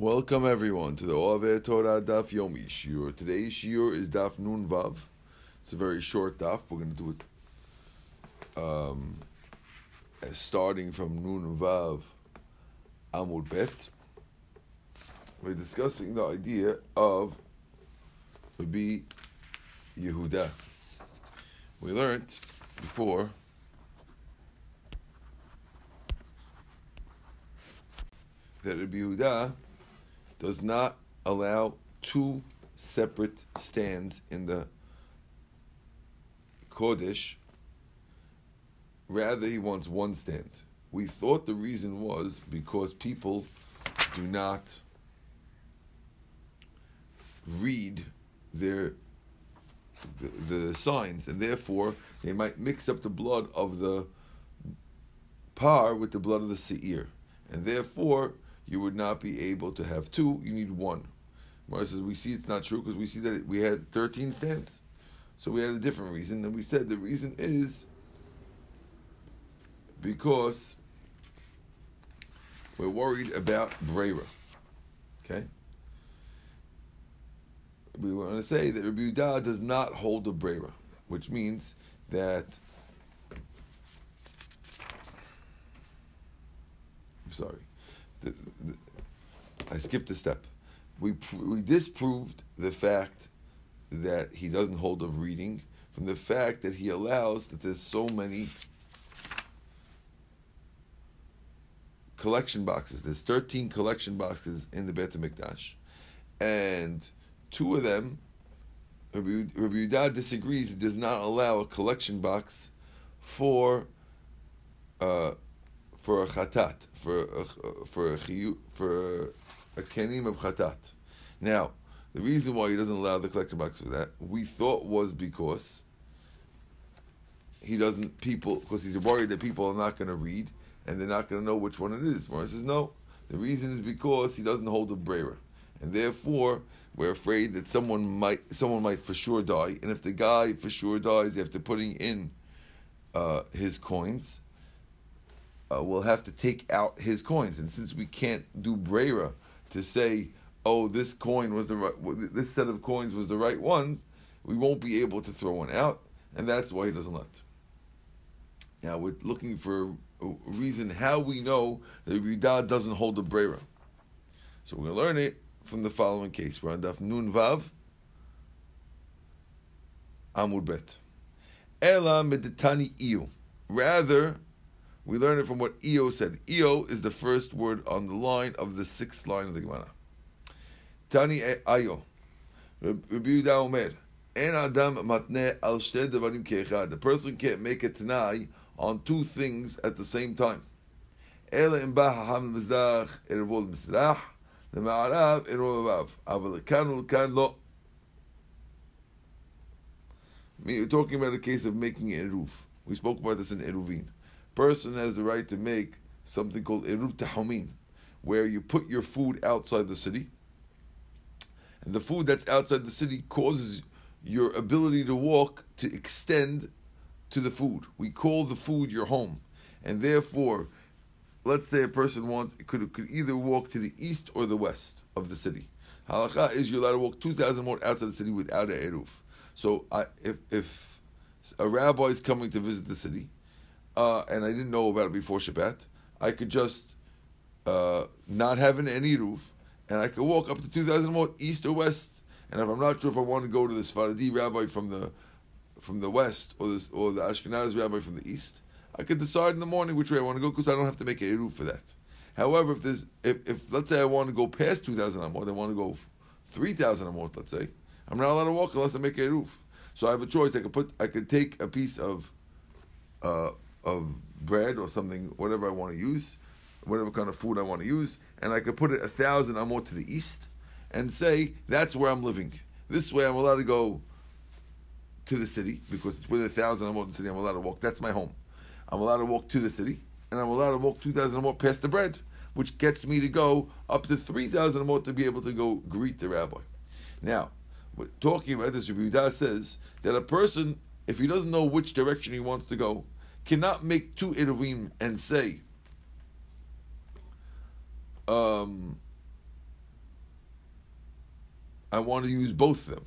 Welcome everyone to the Oave Torah Daf Yomi Shiur. Today's Shiur is Daf Nun Vav. It's a very short Daf. We're going to do it um, starting from Nun Vav Amud Bet. We're discussing the idea of Rabbi Yehuda. We learned before that Rabbi Yehuda does not allow two separate stands in the Kodesh. Rather, he wants one stand. We thought the reason was because people do not read their the, the signs, and therefore they might mix up the blood of the par with the blood of the seir, and therefore you would not be able to have two. You need one. Mara says we see it's not true because we see that we had thirteen stands, so we had a different reason, and we said the reason is because we're worried about Brera. Okay? We want to say that Rabbi Yehuda does not hold a Brera, which means that. I'm sorry. The, I skipped a step. We, we disproved the fact that he doesn't hold of reading from the fact that he allows that there's so many collection boxes. There's 13 collection boxes in the Beit HaMikdash. And two of them, Rabbi, Rabbi disagrees. He does not allow a collection box for uh, for a chatat, for a, for a chiyu, for a kenim of chatat. Now, the reason why he doesn't allow the collection box for that, we thought was because he doesn't people because he's worried that people are not going to read and they're not going to know which one it is. Morris says no. The reason is because he doesn't hold a brera, and therefore we're afraid that someone might someone might for sure die, and if the guy for sure dies after putting in uh, his coins, uh, we'll have to take out his coins. And since we can't do brera to say, oh, this coin was the right, this set of coins was the right one, we won't be able to throw one out, and that's why he doesn't let. Now we're looking for a reason how we know that Yehuda doesn't hold the brera. So we're going to learn it from the following case. We're on Daf Nun Vav Amud Bet. Ela meditani iyo. Rather, we learn it from what Io said. Io is the first word on the line of the sixth line of the Gemara. Tani ayo. Rabbi Yehuda Omer. En adam matne al devarim keechad. The person can't make a tanai on two things at the same time. Ela im ba haham mizdach ervol misrach. The ma'arav ervol vav. Aval kan lo. We're talking about a case of making an eruv. We spoke about this in eruvin person has the right to make something called eruv tahamin, where you put your food outside the city, and the food that's outside the city causes your ability to walk to extend to the food. We call the food your home, and therefore, let's say a person wants could could either walk to the east or the west of the city. Halacha is you're allowed to walk two thousand more outside the city without a eruv. So I, if if a rabbi is coming to visit the city uh, and I didn't know about it before Shabbat, I could just uh, not have an any roof, and I could walk up to 2,000 more east or west. And if I'm not sure if I want to go to the Sfaradi rabbi from the from the west or this or the Ashkenaz rabbi from the east, I could decide in the morning which way I want to go because I don't have to make a roof for that. However, if there's if, if let's say I want to go past 2,000 amot, I want to go 3,000 amot, let's say, I'm not allowed to walk unless I make a roof. So I have a choice. I could put I could take a piece of uh, of bread or something, whatever I want to use, whatever kind of food I want to use, and I could put it a thousand amot to the east and say that's where I'm living. This way I'm allowed to go to the city because it's within a thousand amot in the city. I'm allowed to walk. That's my home. I'm allowed to walk to the city, and I'm allowed to walk two thousand amot past the bread, which gets me to go up to three thousand amot to be able to go greet the rabbi. Now, talking about this. Rabbi Yehuda says that a person, if he doesn't know which direction he wants to go, cannot make two Eruvim and say, um, I want to use both of them.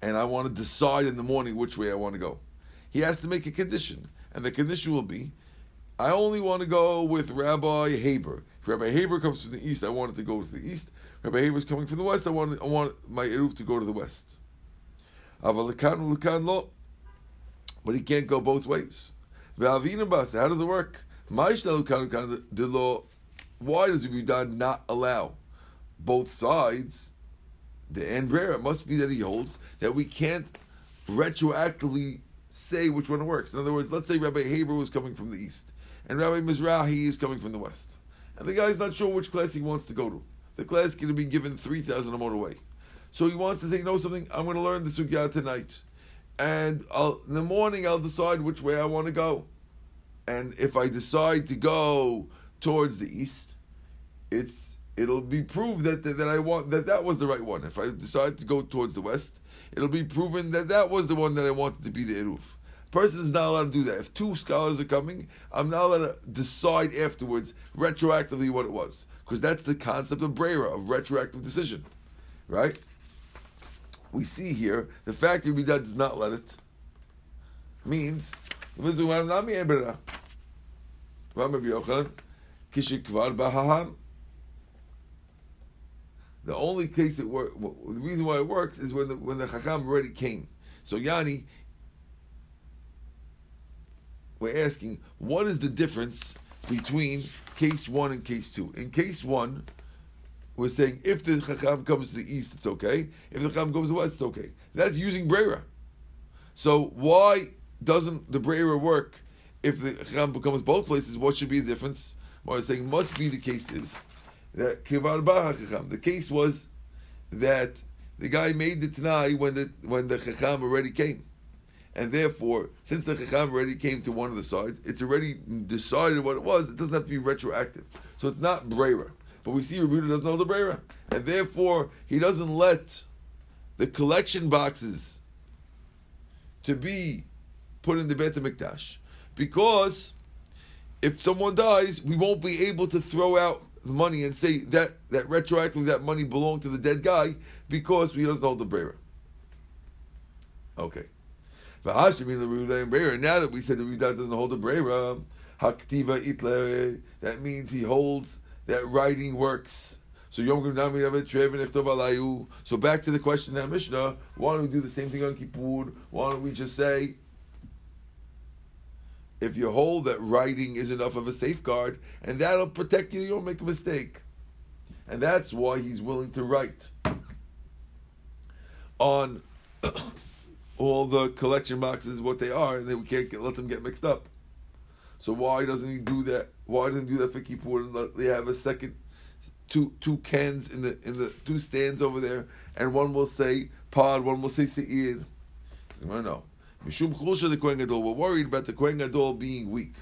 And I want to decide in the morning which way I want to go. He has to make a condition. And the condition will be I only want to go with Rabbi Haber. If Rabbi Haber comes from the east, I want it to go to the east. Rabbi Haber is coming from the west, I want, I want my Eruv to go to the west. But he can't go both ways. How does it work? Why does Ubidan not allow both sides? The It must be that he holds that we can't retroactively say which one works. In other words, let's say Rabbi Haber was coming from the east, and Rabbi Mizrahi is coming from the west. And the guy's not sure which class he wants to go to. The class is going to be given 3,000 a away. So he wants to say, you know something, I'm going to learn the Sugya tonight. And I'll, in the morning, I'll decide which way I want to go. And if I decide to go towards the east, it's it'll be proved that, that, that I want that that was the right one. If I decide to go towards the west, it'll be proven that that was the one that I wanted to be the Eruv. Person is not allowed to do that. If two scholars are coming, I'm not allowed to decide afterwards retroactively what it was, because that's the concept of brera of retroactive decision, right? We see here the fact that Rabbi does not let it means the only case it works, the reason why it works is when the when the Chacham already came. So Yani, we're asking, what is the difference between case one and case two? In case one, we're saying if the Chacham comes to the east, it's okay. If the Chacham goes to the west, it's okay. That's using Brera. So why doesn't the Brera work if the Chacham becomes both places? What should be the difference? What I'm saying must be the case is that the case was that the guy made the Tanai when the when the Chacham already came and therefore, since the Chacham already came to one of the sides, it's already decided what it was. It doesn't have to be retroactive, so it's not Brera. But we see Rabbi doesn't know the Brera, and therefore he doesn't let the collection boxes to be put in the Beit Hamikdash because if someone dies, we won't be able to throw out the money and say that that retroactively that money belonged to the dead guy because we doesn't hold the Brera. Okay. The now that we said that Rida doesn't hold a brera, haktiva itle, that means he holds that writing works. So Yom. So back to the question in Mishnah, why don't we do the same thing on Kippur? Why don't we just say, if you hold that writing is enough of a safeguard, and that'll protect you, you don't make a mistake. And that's why he's willing to write on all the collection boxes what they are, and then we can't get, let them get mixed up. So why doesn't he do that? Why doesn't he do that for Kippur and they have a second two two cans in the in the two stands over there, and one will say pod, one will say seir. No, no. Mishum chulsha the Kohen Gadol. We're worried about the Kohen Gadol being weak.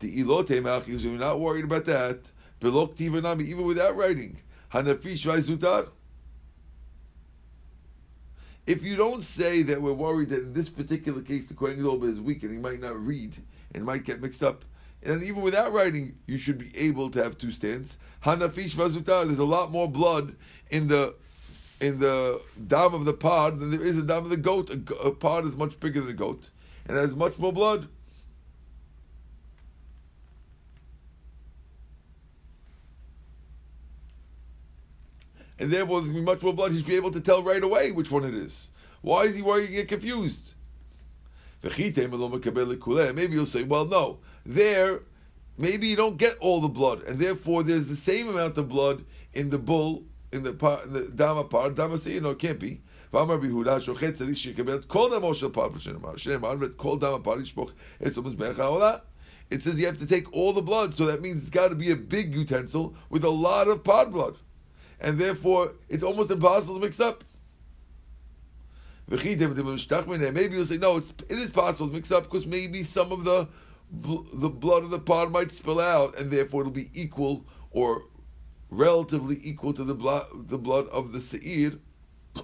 The ilote malchus. We're not worried about that. Belok tivanami even without writing. Hanafish vayzutar. If you don't say that we're worried that in this particular case the Kohen Gadol is weak and he might not read and might get mixed up, and even without writing, you should be able to have two stands. Hanafish vazutar. There's a lot more blood in the in the dam of the pod than there is a dam of the goat. A, a pod is much bigger than a goat and has much more blood. And therefore there's going to be much more blood. He should be able to tell right away which one it is. Why is he worrying get confused? Maybe you'll say, well, no, there, maybe you don't get all the blood, and therefore there's the same amount of blood in the bull, in the, part, in the dama part. Dama say, you know, it can't be. Call them It says you have to take all the blood, so that means it's got to be a big utensil with a lot of pod blood and therefore it's almost impossible to mix up. Maybe you'll say no, it's, it is possible to mix up because maybe some of the the blood of the pod might spill out, and therefore it'll be equal or relatively equal to the blood the blood of the seir.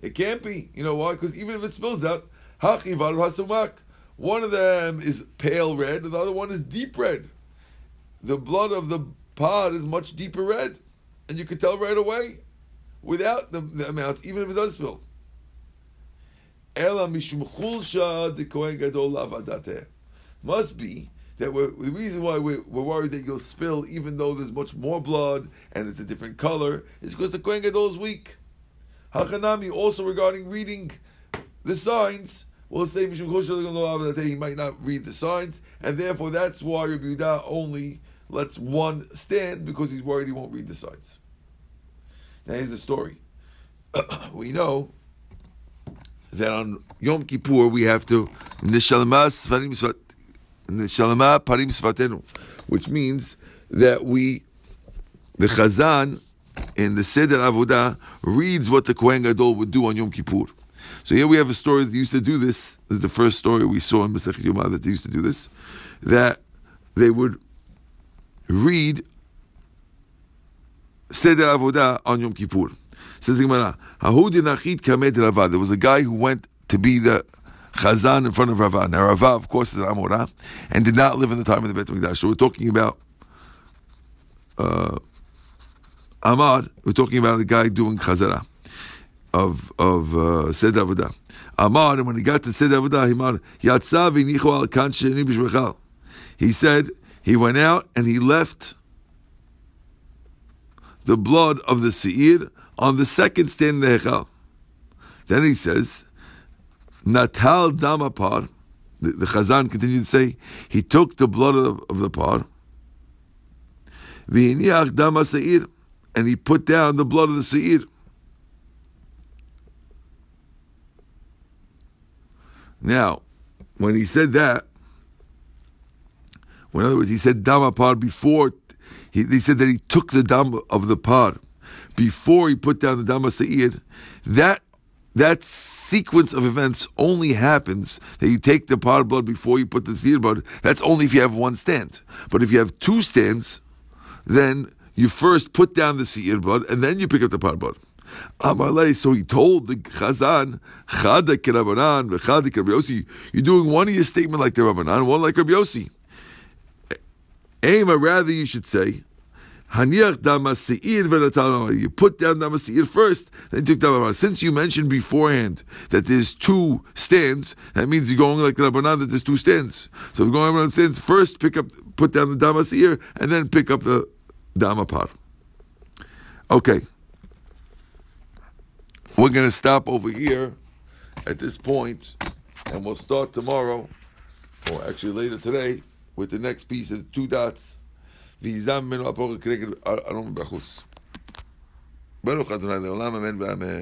It can't be. You know why? Because even if it spills out, one of them is pale red, and the other one is deep red. The blood of the pod is much deeper red. and you can tell right away without the, the amount, even if it does spill. Must be that the reason why we're, we're, worried that you'll spill, even though there's much more blood and it's a different color, is because the kohen gadol is weak. Hachanami also regarding reading the signs. We'll say. He might not read the signs, and therefore that's why Rabbi Yehuda only lets one stand because he's worried he won't read the signs. Now here's the story. we know that on Yom Kippur we have to Nishalama Parim Svatenu, which means that we, the Chazan in the Seder Avodah reads what the Kohen Gadol would do on Yom Kippur. So here we have a story that used to do this. This is the first story we saw in Masechet Yomah that they used to do this. That they would read Seder Avodah on Yom Kippur. Says Gemara, There was a guy who went to be the Chazan in front of Rava. Now Rava, of course, is an Amora, and did not live in the time of the Beit Mikdash. So we're talking about uh. We're talking about a guy doing Chazara of of uh, Seder Avodah. Amar, and when he got to Seder Avodah, he said he went out and he left the blood of the seir on the second stand in the Hechal. Then he says, Natal Damapar, the, the Chazan continued to say, he took the blood of, of the par, V'iniach Dama Seir, and he put down the blood of the Seir. Now, when he said that, in other words, he said Damapar before, he, he said that he took the Dam of the par before he put down the Dama Sa'id, that that sequence of events only happens that you take the of blood before you put the seed blood. That's only if you have one stand. But if you have two stands, then you first put down the seed blood and then you pick up the of blood. Amalei, so he told the Chazan, Chada Rabbanan, Chada Rabbi you're doing one of your statement like the Rabbanan, one like Rabbi Yossi. Aim, rather you should say, You put down damasir first, then you took damasir. Since you mentioned beforehand that there's two stands, that means you're going like Rabbanan that there's two stands. So we're going around stands first, pick up, put down the damasir, and then pick up the damapar. Okay, we're going to stop over here at this point, and we'll start tomorrow, or actually later today, with the next piece of the two dots. ויזם ממנו הפורק כנגד ארון בחוץ. ברוך אדוני לעולם אמן ואמן.